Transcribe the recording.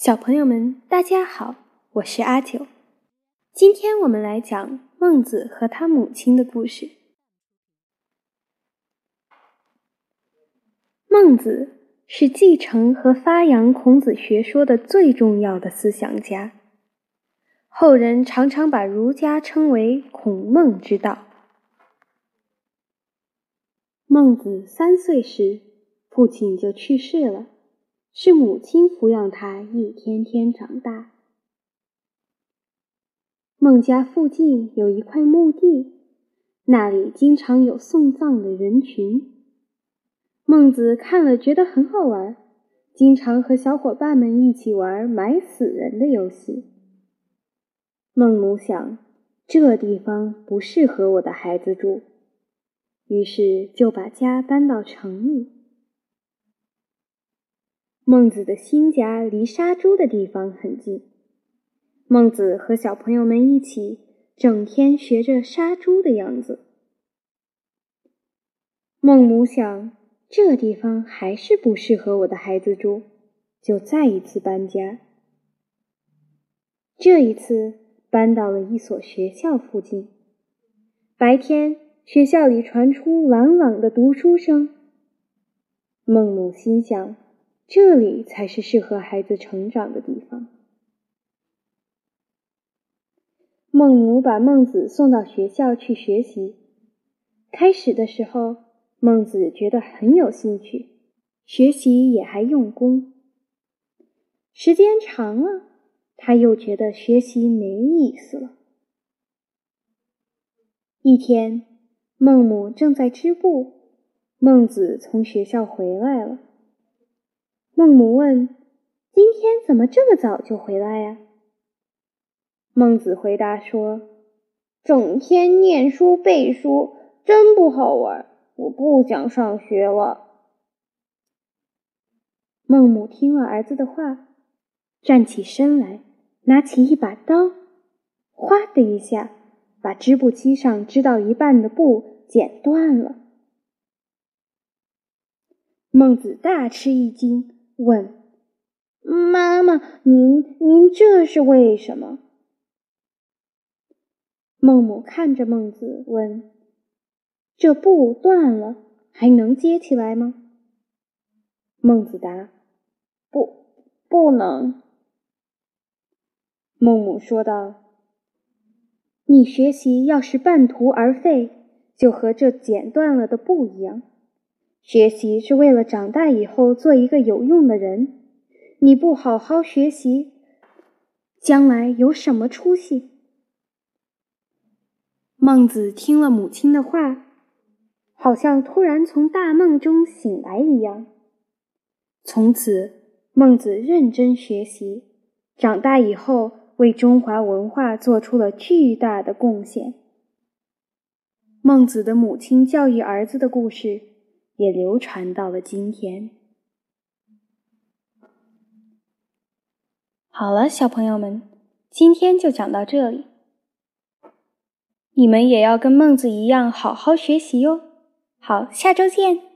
小朋友们，大家好，我是阿九。今天我们来讲孟子和他母亲的故事。孟子是继承和发扬孔子学说的最重要的思想家，后人常常把儒家称为孔孟之道。孟子三岁时，父亲就去世了。是母亲抚养他一天天长大。孟家附近有一块墓地，那里经常有送葬的人群。孟子看了觉得很好玩，经常和小伙伴们一起玩埋死人的游戏。孟母想，这地方不适合我的孩子住，于是就把家搬到城里。孟子的新家离杀猪的地方很近，孟子和小朋友们一起，整天学着杀猪的样子。孟母想，这地方还是不适合我的孩子住，就再一次搬家。这一次搬到了一所学校附近。白天，学校里传出朗朗的读书声。孟母心想。这里才是适合孩子成长的地方。孟母把孟子送到学校去学习。开始的时候，孟子觉得很有兴趣，学习也还用功。时间长了，他又觉得学习没意思了。一天，孟母正在织布，孟子从学校回来了。孟母问：“今天怎么这么早就回来呀？”孟子回答说：“整天念书背书，真不好玩，我不想上学了。”孟母听了儿子的话，站起身来，拿起一把刀，哗的一下，把织布机上织到一半的布剪断了。孟子大吃一惊。问妈妈：“您您这是为什么？”孟母看着孟子问：“这布断了，还能接起来吗？”孟子答：“不，不能。”孟母说道：“你学习要是半途而废，就和这剪断了的布一样。”学习是为了长大以后做一个有用的人。你不好好学习，将来有什么出息？孟子听了母亲的话，好像突然从大梦中醒来一样。从此，孟子认真学习，长大以后为中华文化做出了巨大的贡献。孟子的母亲教育儿子的故事。也流传到了今天。好了，小朋友们，今天就讲到这里。你们也要跟孟子一样好好学习哟。好，下周见。